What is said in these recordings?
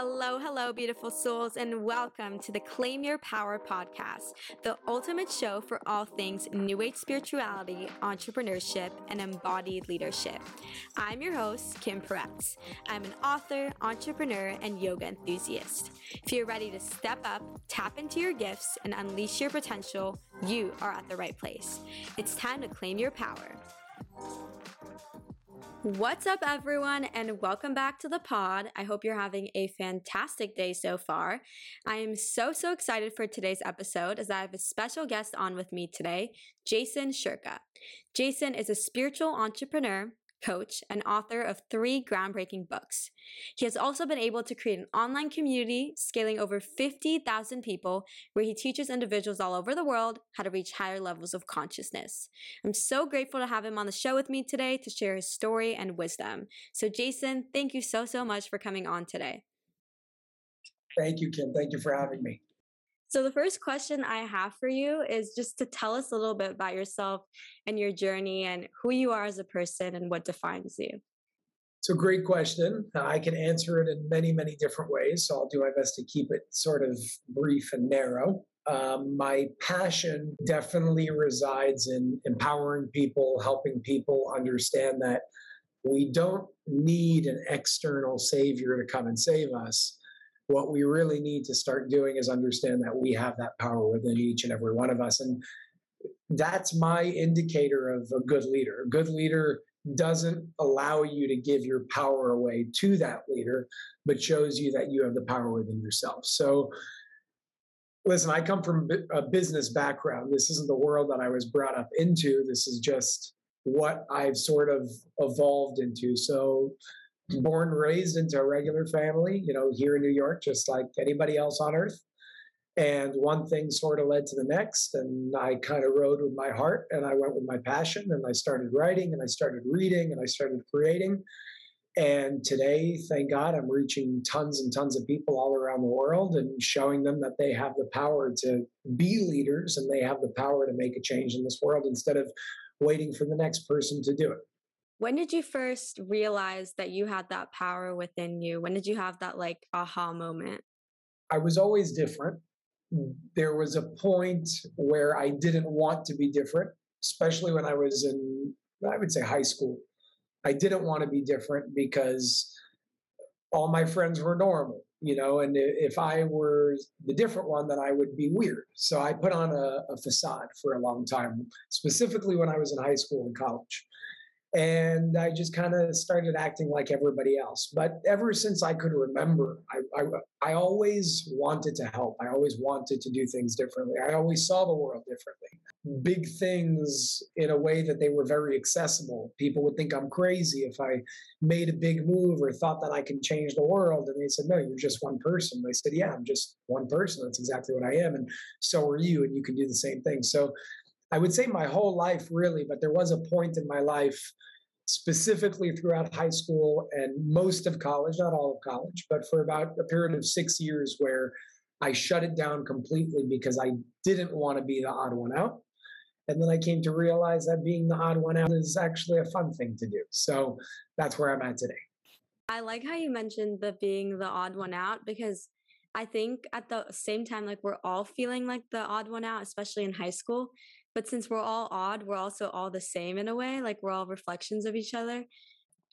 Hello, hello, beautiful souls, and welcome to the Claim Your Power podcast, the ultimate show for all things New Age spirituality, entrepreneurship, and embodied leadership. I'm your host, Kim Peretz. I'm an author, entrepreneur, and yoga enthusiast. If you're ready to step up, tap into your gifts, and unleash your potential, you are at the right place. It's time to claim your power. What's up, everyone, and welcome back to the pod. I hope you're having a fantastic day so far. I am so, so excited for today's episode as I have a special guest on with me today, Jason Shurka. Jason is a spiritual entrepreneur, coach, and author of three groundbreaking books. He has also been able to create an online community scaling over 50,000 people where he teaches individuals all over the world how to reach higher levels of consciousness. I'm so grateful to have him on the show with me today to share his story and wisdom. So, Jason, thank you so, so much for coming on today. Thank you, Kim. Thank you for having me. So, the first question I have for you is just to tell us a little bit about yourself and your journey and who you are as a person and what defines you. It's a great question. I can answer it in many, many different ways. So, I'll do my best to keep it sort of brief and narrow. Um, my passion definitely resides in empowering people, helping people understand that we don't need an external savior to come and save us what we really need to start doing is understand that we have that power within each and every one of us. And that's my indicator of a good leader. A good leader doesn't allow you to give your power away to that leader, but shows you that you have the power within yourself. So, listen, I come from a business background. This isn't the world that I was brought up into. This is just what I've sort of evolved into. So, born raised into a regular family, you know, here in New York, just like anybody else on earth. And one thing sort of led to the next, and I kind of rode with my heart and I went with my passion and I started writing and I started reading and I started creating. And today, thank God, I'm reaching tons and tons of people all around the world and showing them that they have the power to be leaders and they have the power to make a change in this world instead of waiting for the next person to do it. When did you first realize that you had that power within you? When did you have that like aha moment? I was always different. There was a point where I didn't want to be different, especially when I was in, I would say, high school. I didn't want to be different because all my friends were normal, you know, and if I were the different one, then I would be weird. So I put on a, a facade for a long time, specifically when I was in high school and college and I just kind of started acting like everybody else. But ever since I could remember, I, I, I always wanted to help. I always wanted to do things differently. I always saw the world differently. Big things in a way that they were very accessible. People would think I'm crazy if I made a big move or thought that I can change the world. And they said, No, you're just one person. I said, Yeah, I'm just one person. That's exactly what I am. And so are you. And you can do the same thing. So I would say my whole life, really, but there was a point in my life, specifically throughout high school and most of college, not all of college, but for about a period of six years where I shut it down completely because I didn't want to be the odd one out. And then I came to realize that being the odd one out is actually a fun thing to do. So that's where I'm at today. I like how you mentioned the being the odd one out because I think at the same time, like we're all feeling like the odd one out, especially in high school. But since we're all odd, we're also all the same in a way, like we're all reflections of each other.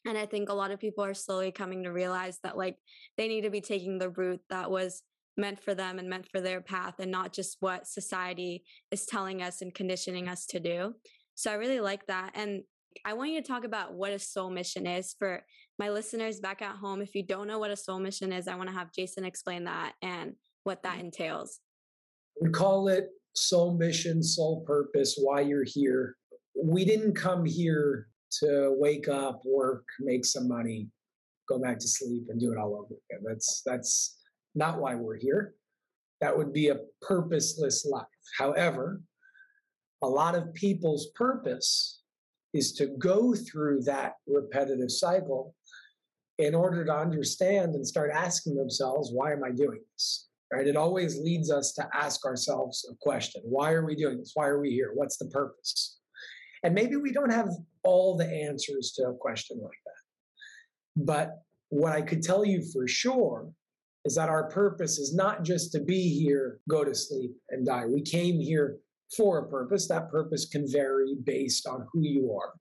And I think a lot of people are slowly coming to realize that like they need to be taking the route that was meant for them and meant for their path and not just what society is telling us and conditioning us to do. So I really like that. And I want you to talk about what a soul mission is for my listeners back at home. If you don't know what a soul mission is, I want to have Jason explain that and what that mm-hmm. entails. We call it soul mission, soul purpose, why you're here. We didn't come here to wake up, work, make some money, go back to sleep, and do it all over again. That's that's not why we're here. That would be a purposeless life. However, a lot of people's purpose is to go through that repetitive cycle in order to understand and start asking themselves, why am I doing this? Right? It always leads us to ask ourselves a question Why are we doing this? Why are we here? What's the purpose? And maybe we don't have all the answers to a question like that. But what I could tell you for sure is that our purpose is not just to be here, go to sleep, and die. We came here for a purpose. That purpose can vary based on who you are,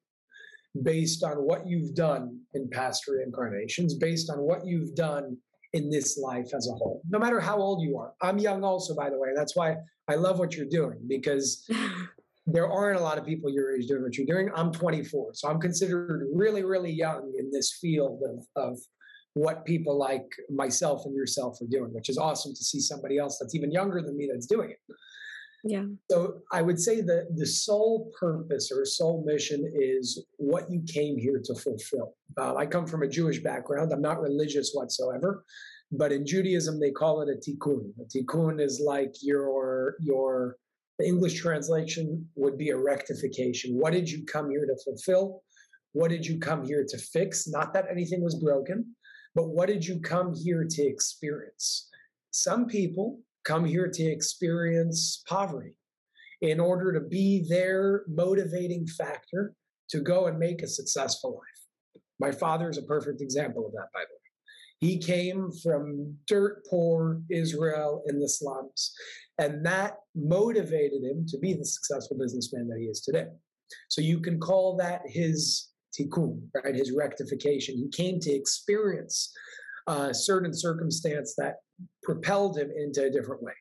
based on what you've done in past reincarnations, based on what you've done in this life as a whole, no matter how old you are. I'm young also, by the way. That's why I love what you're doing because there aren't a lot of people your age doing what you're doing. I'm 24, so I'm considered really, really young in this field of, of what people like myself and yourself are doing, which is awesome to see somebody else that's even younger than me that's doing it. Yeah. So I would say that the soul purpose or soul mission is what you came here to fulfill. Uh, I come from a Jewish background. I'm not religious whatsoever, but in Judaism they call it a tikkun. A tikkun is like your your the English translation would be a rectification. What did you come here to fulfill? What did you come here to fix? Not that anything was broken, but what did you come here to experience? Some people come here to experience poverty in order to be their motivating factor to go and make a successful life. My father is a perfect example of that, by the way. He came from dirt poor Israel in the slums, and that motivated him to be the successful businessman that he is today. So you can call that his tikkun, right? His rectification. He came to experience a certain circumstance that propelled him into a different way.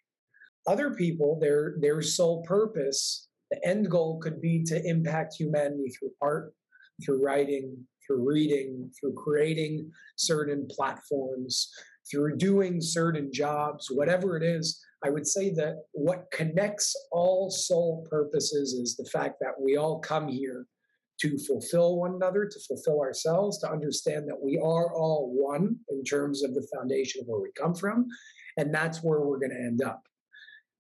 Other people, their their soul purpose, the end goal could be to impact humanity through art, through writing, through reading, through creating certain platforms, through doing certain jobs, whatever it is. I would say that what connects all soul purposes is the fact that we all come here to fulfill one another, to fulfill ourselves, to understand that we are all one in terms of the foundation of where we come from. And that's where we're going to end up.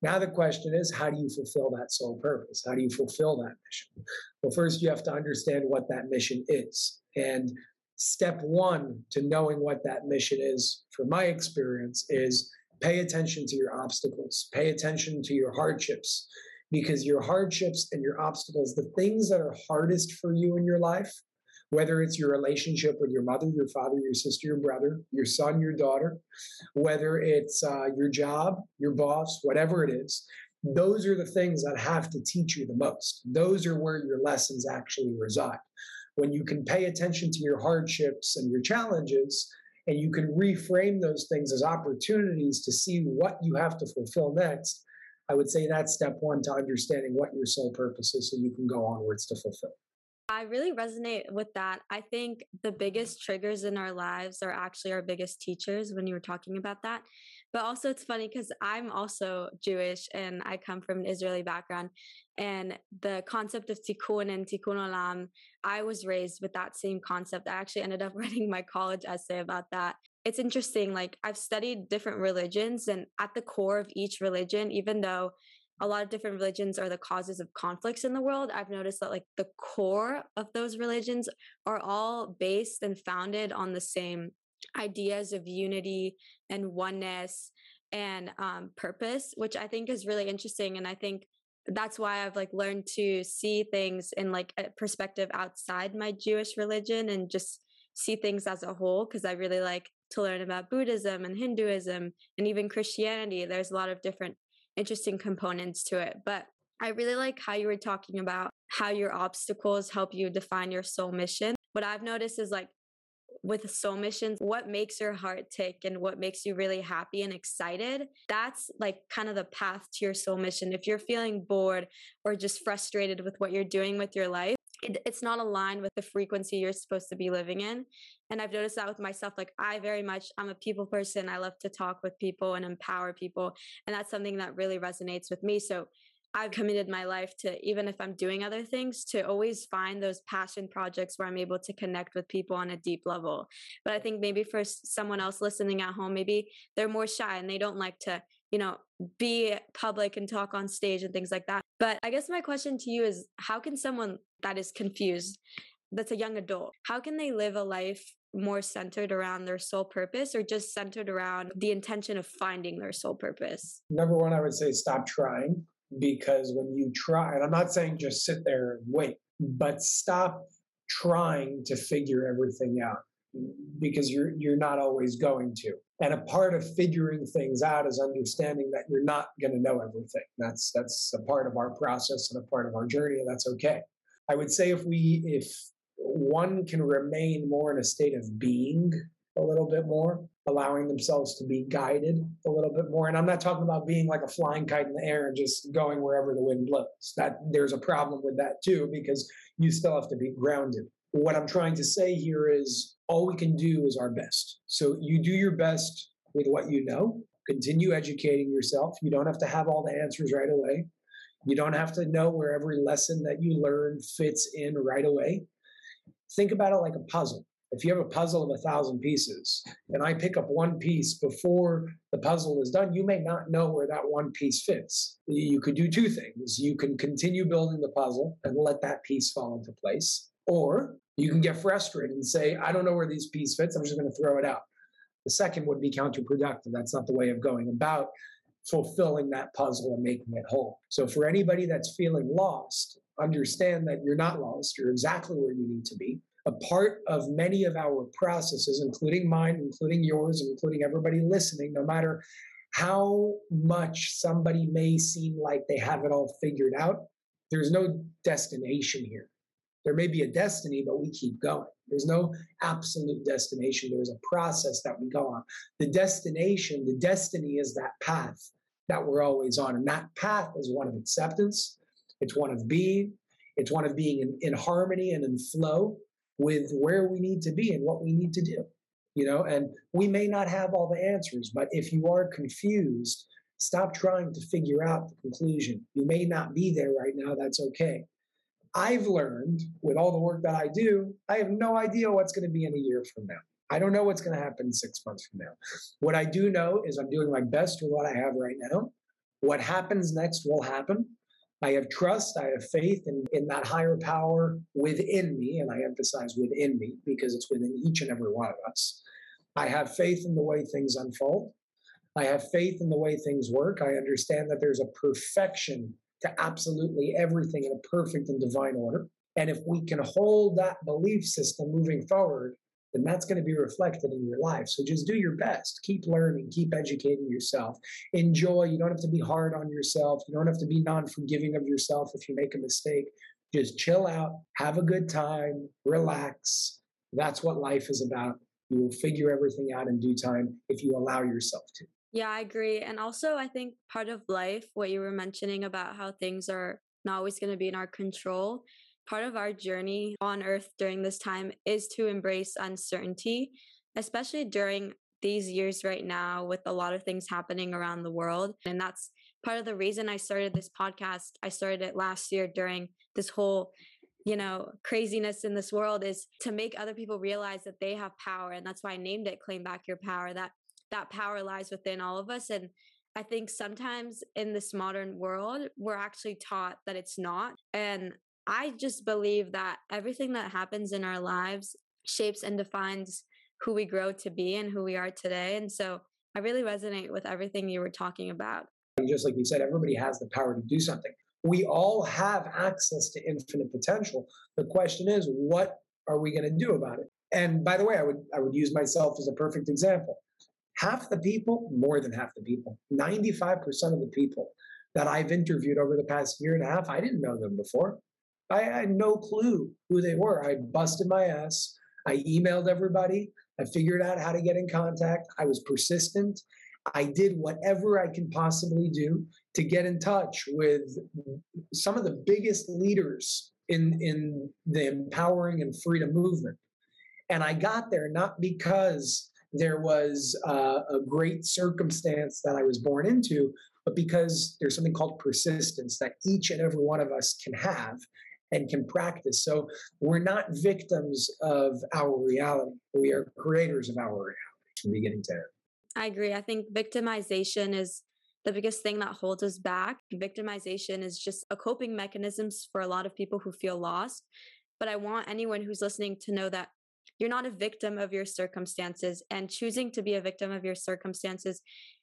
Now, the question is, how do you fulfill that soul purpose? How do you fulfill that mission? Well, first, you have to understand what that mission is. And step one to knowing what that mission is, from my experience, is pay attention to your obstacles, pay attention to your hardships, because your hardships and your obstacles, the things that are hardest for you in your life, whether it's your relationship with your mother, your father, your sister, your brother, your son, your daughter, whether it's uh, your job, your boss, whatever it is, those are the things that have to teach you the most. Those are where your lessons actually reside. When you can pay attention to your hardships and your challenges, and you can reframe those things as opportunities to see what you have to fulfill next, I would say that's step one to understanding what your soul purpose is so you can go onwards to fulfill. I really resonate with that. I think the biggest triggers in our lives are actually our biggest teachers when you were talking about that. But also, it's funny because I'm also Jewish and I come from an Israeli background. And the concept of tikkun and tikkun olam, I was raised with that same concept. I actually ended up writing my college essay about that it's interesting. Like I've studied different religions, and at the core of each religion, even though a lot of different religions are the causes of conflicts in the world, I've noticed that like the core of those religions are all based and founded on the same ideas of unity and oneness and um, purpose, which I think is really interesting. And I think that's why I've like learned to see things in like a perspective outside my Jewish religion and just see things as a whole because I really like to learn about Buddhism and Hinduism and even Christianity. There's a lot of different interesting components to it. But I really like how you were talking about how your obstacles help you define your soul mission. What I've noticed is like with soul missions, what makes your heart tick and what makes you really happy and excited, that's like kind of the path to your soul mission. If you're feeling bored or just frustrated with what you're doing with your life, it, it's not aligned with the frequency you're supposed to be living in. And I've noticed that with myself. Like, I very much, I'm a people person. I love to talk with people and empower people. And that's something that really resonates with me. So I've committed my life to, even if I'm doing other things, to always find those passion projects where I'm able to connect with people on a deep level. But I think maybe for someone else listening at home, maybe they're more shy and they don't like to, you know, be public and talk on stage and things like that. But I guess my question to you is how can someone that is confused, that's a young adult, how can they live a life more centered around their soul purpose or just centered around the intention of finding their soul purpose? Number one, I would say stop trying because when you try, and I'm not saying just sit there and wait, but stop trying to figure everything out because you're you're not always going to. And a part of figuring things out is understanding that you're not going to know everything. That's that's a part of our process and a part of our journey, and that's okay. I would say if we if one can remain more in a state of being a little bit more, allowing themselves to be guided a little bit more. And I'm not talking about being like a flying kite in the air and just going wherever the wind blows. That there's a problem with that too, because you still have to be grounded. What I'm trying to say here is all we can do is our best. So you do your best with what you know, continue educating yourself. You don't have to have all the answers right away. You don't have to know where every lesson that you learn fits in right away. Think about it like a puzzle if you have a puzzle of a thousand pieces and I pick up one piece before the puzzle is done, you may not know where that one piece fits. You could do two things. You can continue building the puzzle and let that piece fall into place, or you can get frustrated and say, I don't know where these piece fits. I'm just going to throw it out. The second would be counterproductive. That's not the way of going about fulfilling that puzzle and making it whole. So, for anybody that's feeling lost, understand that you're not lost. You're exactly where you need to be a part of many of our processes, including mine, including yours, including everybody listening, no matter how much somebody may seem like they have it all figured out, there's no destination here. There may be a destiny, but we keep going. There's no absolute destination. There's a process that we go on. The destination, the destiny is that path that we're always on. And that path is one of acceptance, it's one of being, it's one of being in, in harmony and in flow with where we need to be and what we need to do you know and we may not have all the answers but if you are confused stop trying to figure out the conclusion you may not be there right now that's okay i've learned with all the work that i do i have no idea what's going to be in a year from now i don't know what's going to happen six months from now what i do know is i'm doing my best with what i have right now what happens next will happen I have trust, I have faith in, in that higher power within me, and I emphasize within me because it's within each and every one of us. I have faith in the way things unfold. I have faith in the way things work. I understand that there's a perfection to absolutely everything in a perfect and divine order. And if we can hold that belief system moving forward, then that's going to be reflected in your life. So just do your best. Keep learning, keep educating yourself. Enjoy. You don't have to be hard on yourself. You don't have to be non forgiving of yourself if you make a mistake. Just chill out, have a good time, relax. That's what life is about. You will figure everything out in due time if you allow yourself to. Yeah, I agree. And also, I think part of life, what you were mentioning about how things are not always going to be in our control, part of our journey on earth during this time is to embrace uncertainty, especially during these years right now with a lot of things happening around the world. And that's part of the reason I started this podcast. I started it last year during this whole you know craziness in this world is to make other people realize that they have power and that's why i named it claim back your power that that power lies within all of us and I think sometimes in this modern world, we're actually taught that it's not. And I just believe that everything that happens in our lives shapes and defines who we grow to be and who we are today. And so I really resonate with everything you were talking about. Just like you said, everybody has the power to do something. We all have access to infinite potential. The question is, what are we going to do about it? And by the way, I would I would use myself as a perfect example. Half the people, more than half the people, 95% of the people that I've interviewed over the past year and a half, I didn't know them before. I had no clue who they were. I busted my ass. I emailed everybody. I figured out how to get in contact. I was persistent. I did whatever I can possibly do to get in touch with some of the biggest leaders in, in the empowering and freedom movement. And I got there not because there was uh, a great circumstance that I was born into, but because there's something called persistence that each and every one of us can have and can practice. So we're not victims of our reality. We are creators of our reality from beginning to end. I agree. I think victimization is the biggest thing that holds us back. Victimization is just a coping mechanisms for a lot of people who feel lost. But I want anyone who's listening to know that you're not a victim of your circumstances and choosing to be a victim of your circumstances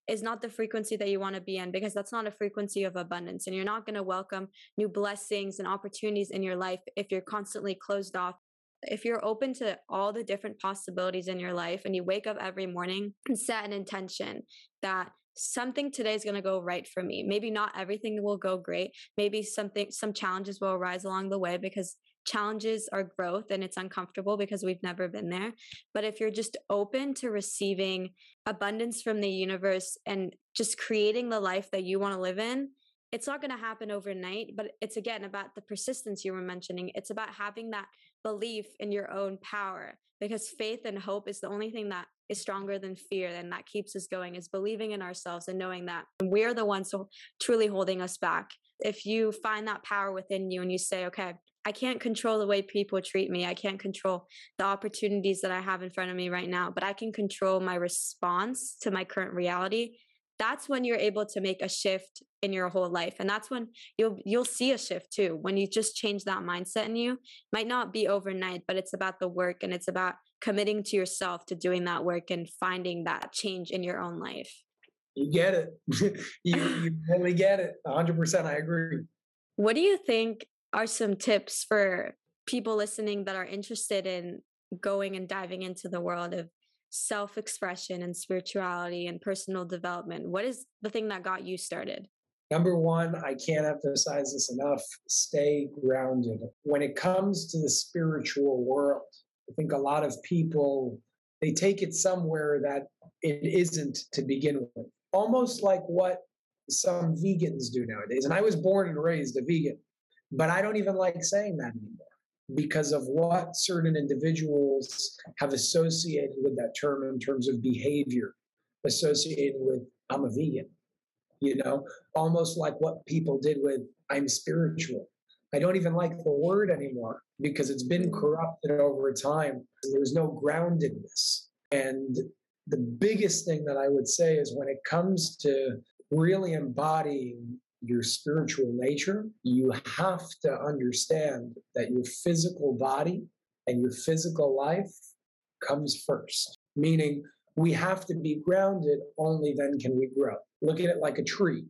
is not the frequency that you want to be in because that's not a frequency of abundance. And you're not going to welcome new blessings and opportunities in your life if you're constantly closed off if you're open to all the different possibilities in your life and you wake up every morning and set an intention that something today is going to go right for me. Maybe not everything will go great. Maybe something some challenges will arise along the way because challenges are growth and it's uncomfortable because we've never been there. But if you're just open to receiving abundance from the universe and just creating the life that you want to live in, it's not going to happen overnight, but it's again about the persistence you were mentioning. It's about having that belief in your own power because faith and hope is the only thing that is stronger than fear and that keeps us going is believing in ourselves and knowing that we're the ones truly holding us back. If you find that power within you and you say, okay, I can't control the way people treat me. I can't control the opportunities that I have in front of me right now, but I can control my response to my current reality. That's when you're able to make a shift in your whole life. And that's when you'll you'll see a shift too. When you just change that mindset in you. Might not be overnight, but it's about the work and it's about committing to yourself to doing that work and finding that change in your own life. You get it. you you really get it. 100% I agree. What do you think are some tips for people listening that are interested in going and diving into the world of self expression and spirituality and personal development? What is the thing that got you started? Number one, I can't emphasize this enough stay grounded. When it comes to the spiritual world, I think a lot of people they take it somewhere that it isn't to begin with. Almost like what some vegans do nowadays. And I was born and raised a vegan. But I don't even like saying that anymore because of what certain individuals have associated with that term in terms of behavior associated with I'm a vegan. You know, almost like what people did with I'm spiritual. I don't even like the word anymore because it's been corrupted over time. There's no groundedness. And the biggest thing that I would say is when it comes to really embodying your spiritual nature, you have to understand that your physical body and your physical life comes first. Meaning, we have to be grounded, only then can we grow. Look at it like a tree.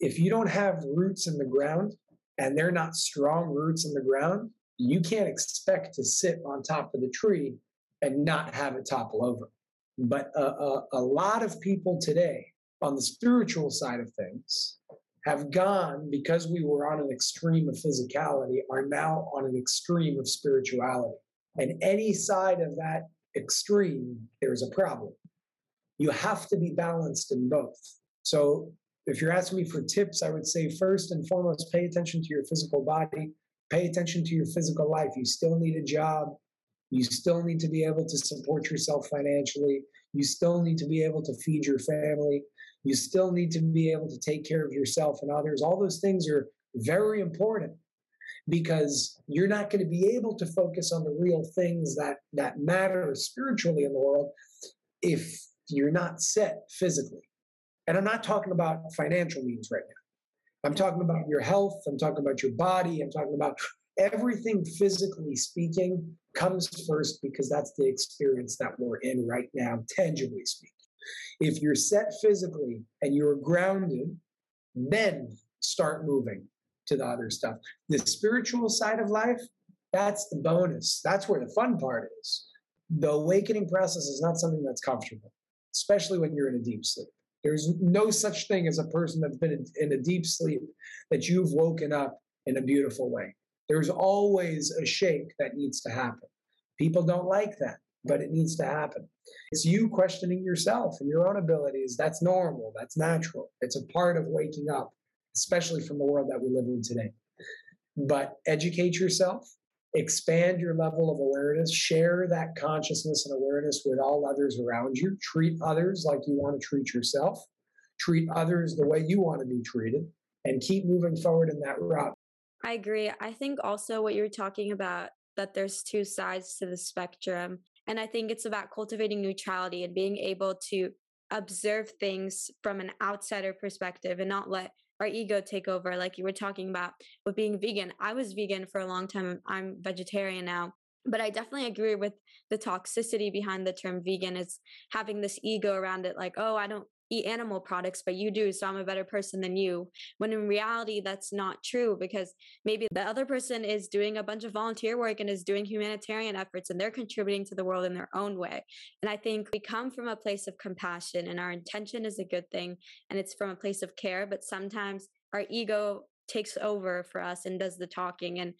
If you don't have roots in the ground and they're not strong roots in the ground, you can't expect to sit on top of the tree and not have it topple over. But a, a, a lot of people today on the spiritual side of things have gone because we were on an extreme of physicality are now on an extreme of spirituality. And any side of that extreme there's a problem. You have to be balanced in both. So if you're asking me for tips i would say first and foremost pay attention to your physical body pay attention to your physical life. You still need a job you still need to be able to support yourself financially you still need to be able to feed your family you still need to be able to take care of yourself and others. All those things are very important because you're not going to be able to focus on the real things that that matter spiritually in the world if you're not set physically. And I'm not talking about financial means right now. I'm talking about your health, I'm talking about your body, I'm talking about everything physically speaking comes first because that's the experience that we're in right now, tangibly speaking. If you're set physically and you're grounded, then start moving to the other stuff. The spiritual side of life, that's the bonus. That's where the fun part is. The awakening process is not something that's comfortable, especially when you're in a deep sleep. There's no such thing as a person that's been in a deep sleep that you've woken up in a beautiful way. There's always a shake that needs to happen. People don't like that but it needs to happen. It's you questioning yourself and your own abilities. That's normal. That's natural. It's a part of waking up, especially from the world that we live in today. But educate yourself, expand your level of awareness, share that consciousness and awareness with all others around you. Treat others like you want to treat yourself. Treat others the way you want to be treated and keep moving forward in that route. I agree. I think also what you're talking about that there's two sides to the spectrum and I think it's about cultivating neutrality and being able to observe things from an outsider perspective and not let our ego take over like you were talking about with being vegan i was vegan for a long time i'm vegetarian now but i definitely agree with the toxicity behind the term vegan is having this ego around it like oh i don't eat animal products, but you do, so I'm a better person than you. When in reality, that's not true because maybe the other person is doing a bunch of volunteer work and is doing humanitarian efforts and they're contributing to the world in their own way. And I think we come from a place of compassion and our intention is a good thing and it's from a place of care, but sometimes our ego takes over for us and does the talking and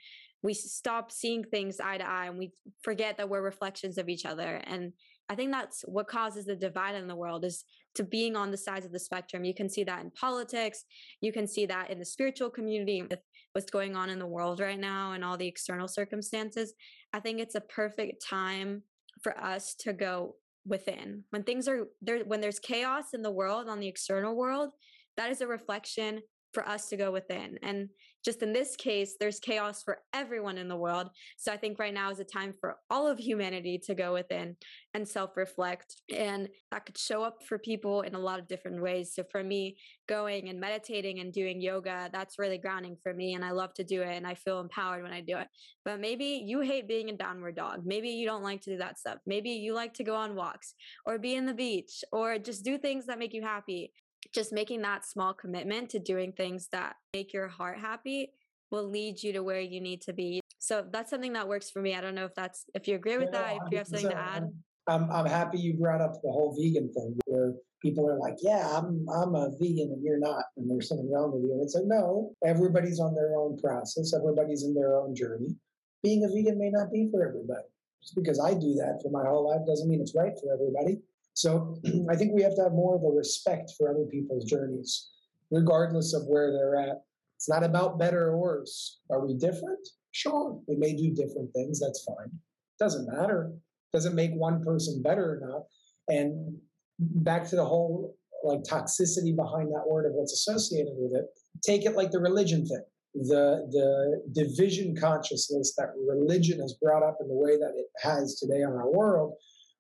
we stop seeing things eye to eye and we forget that we're reflections of each other and I think that's what causes the divide in the world is to being on the sides of the spectrum. You can see that in politics. You can see that in the spiritual community with what's going on in the world right now and all the external circumstances. I think it's a perfect time for us to go within. When things are there, when there's chaos in the world on the external world, that is a reflection for us to go within. And just in this case, there's chaos for everyone in the world. So I think right now is a time for all of humanity to go within and self reflect. And that could show up for people in a lot of different ways. So for me, going and meditating and doing yoga, that's really grounding for me. And I love to do it and I feel empowered when I do it. But maybe you hate being a downward dog. Maybe you don't like to do that stuff. Maybe you like to go on walks or be in the beach or just do things that make you happy just making that small commitment to doing things that make your heart happy will lead you to where you need to be. So that's something that works for me. I don't know if that's if you agree with that, if you have something to add. I'm I'm happy you brought up the whole vegan thing where people are like, Yeah, I'm I'm a vegan and you're not, and there's something wrong with you. And it's like, no, everybody's on their own process, everybody's in their own journey. Being a vegan may not be for everybody. Just because I do that for my whole life doesn't mean it's right for everybody. So I think we have to have more of a respect for other people's journeys, regardless of where they're at. It's not about better or worse. Are we different? Sure, we may do different things. That's fine. Doesn't matter. Doesn't make one person better or not. And back to the whole like toxicity behind that word of what's associated with it. Take it like the religion thing. The the division consciousness that religion has brought up in the way that it has today on our world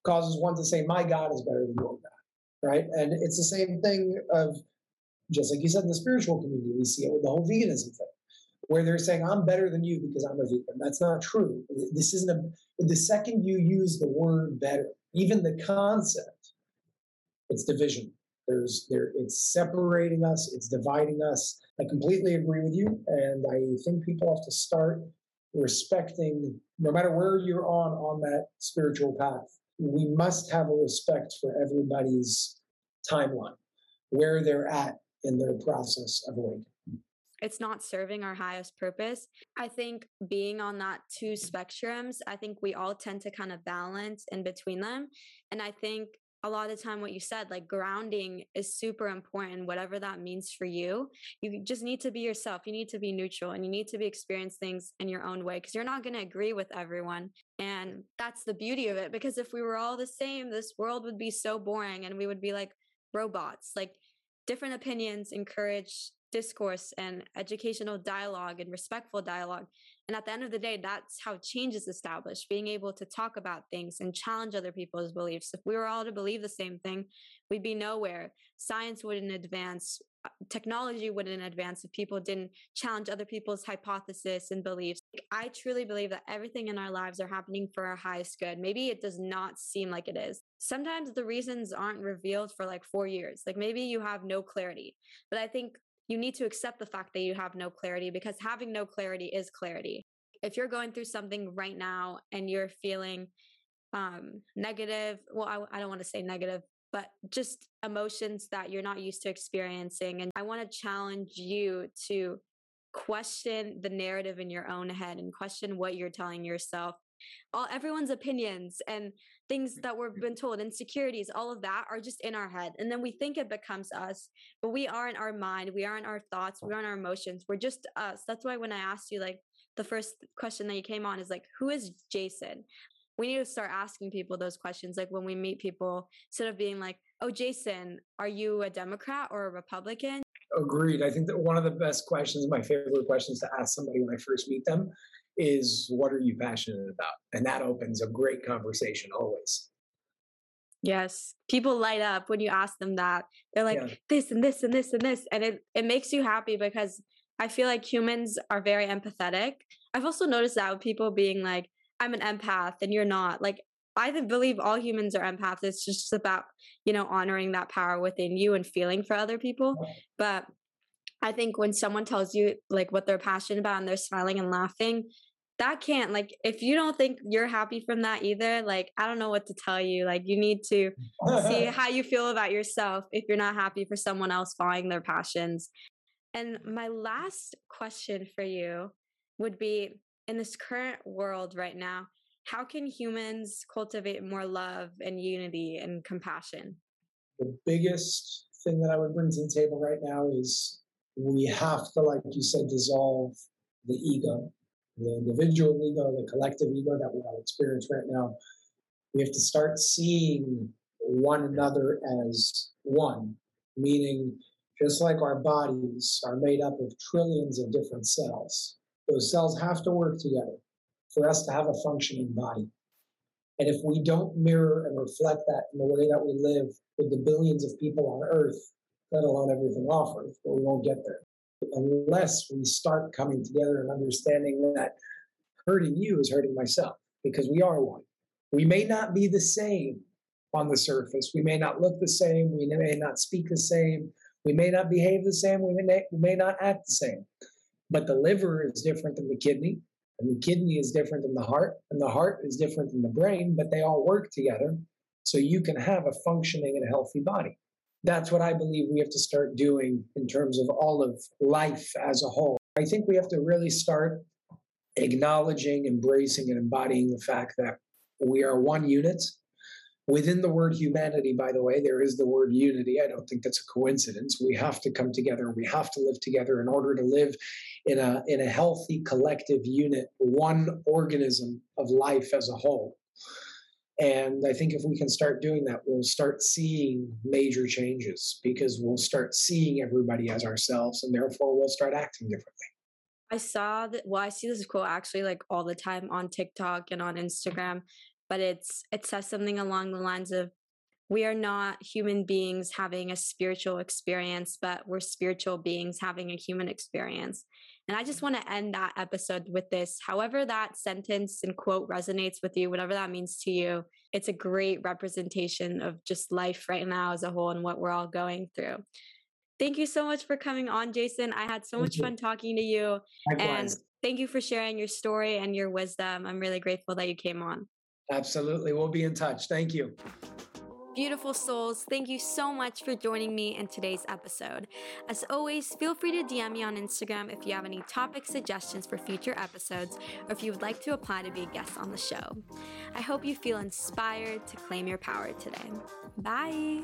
causes one to say, My God is better than your God, right? And it's the same thing of, just like you said in the spiritual community, we see it with the whole veganism thing, where they're saying, I'm better than you because I'm a vegan. That's not true. This isn't a, the second you use the word better, even the concept, it's division. There's there it's separating us, it's dividing us. I completely agree with you. And I think people have to start respecting no matter where you're on on that spiritual path we must have a respect for everybody's timeline, where they're at in their process of awakening. It's not serving our highest purpose. I think being on that two spectrums, I think we all tend to kind of balance in between them. And I think a lot of the time what you said like grounding is super important whatever that means for you you just need to be yourself you need to be neutral and you need to be experience things in your own way because you're not going to agree with everyone and that's the beauty of it because if we were all the same this world would be so boring and we would be like robots like different opinions encourage discourse and educational dialogue and respectful dialogue. And at the end of the day, that's how change is established being able to talk about things and challenge other people's beliefs. If we were all to believe the same thing, we'd be nowhere. Science wouldn't advance, uh, technology wouldn't advance if people didn't challenge other people's hypotheses and beliefs. I truly believe that everything in our lives are happening for our highest good. Maybe it does not seem like it is. Sometimes the reasons aren't revealed for like four years. Like maybe you have no clarity. But I think you need to accept the fact that you have no clarity because having no clarity is clarity. If you're going through something right now and you're feeling um, negative, well, I, I don't want to say negative, but just emotions that you're not used to experiencing. And I want to challenge you to question the narrative in your own head and question what you're telling yourself all everyone's opinions and things mm. that we've been told insecurities all of that are just in our head and then we think it becomes us but we aren't our mind we aren't our thoughts we aren't our emotions we're just us. That's why when i asked you like the first question that you came on is like who is jason? We need to start asking people those questions like when we meet people instead of being like oh jason are you a democrat or a republican? Agreed. I think that one of the best questions my favorite questions to ask somebody when i first meet them is what are you passionate about? And that opens a great conversation always. Yes. People light up when you ask them that. They're like yeah. this and this and this and this. And it, it makes you happy because I feel like humans are very empathetic. I've also noticed that with people being like, I'm an empath and you're not. Like I believe all humans are empaths. It's just about, you know, honoring that power within you and feeling for other people. But I think when someone tells you like what they're passionate about and they're smiling and laughing, that can't like if you don't think you're happy from that either, like I don't know what to tell you. Like you need to see how you feel about yourself if you're not happy for someone else following their passions. And my last question for you would be in this current world right now, how can humans cultivate more love and unity and compassion? The biggest thing that I would bring to the table right now is we have to, like you said, dissolve the ego, the individual ego, the collective ego that we all experience right now. We have to start seeing one another as one, meaning just like our bodies are made up of trillions of different cells, those cells have to work together for us to have a functioning body. And if we don't mirror and reflect that in the way that we live with the billions of people on earth, let alone everything off earth, we won't get there. Unless we start coming together and understanding that hurting you is hurting myself because we are one. We may not be the same on the surface. We may not look the same. We may not speak the same. We may not behave the same. We may, we may not act the same. But the liver is different than the kidney. And the kidney is different than the heart, and the heart is different than the brain, but they all work together so you can have a functioning and healthy body. That's what I believe we have to start doing in terms of all of life as a whole. I think we have to really start acknowledging, embracing, and embodying the fact that we are one unit Within the word humanity, by the way, there is the word unity. I don't think that's a coincidence. We have to come together. We have to live together in order to live in a, in a healthy collective unit, one organism of life as a whole. And I think if we can start doing that, we'll start seeing major changes because we'll start seeing everybody as ourselves and therefore we'll start acting differently. I saw that, well, I see this quote actually like all the time on TikTok and on Instagram but it's it says something along the lines of we are not human beings having a spiritual experience, but we're spiritual beings having a human experience. And I just want to end that episode with this. However, that sentence and quote resonates with you, whatever that means to you, it's a great representation of just life right now as a whole and what we're all going through. Thank you so much for coming on, Jason. I had so thank much you. fun talking to you. Likewise. And thank you for sharing your story and your wisdom. I'm really grateful that you came on. Absolutely. We'll be in touch. Thank you. Beautiful souls, thank you so much for joining me in today's episode. As always, feel free to DM me on Instagram if you have any topic suggestions for future episodes or if you would like to apply to be a guest on the show. I hope you feel inspired to claim your power today. Bye.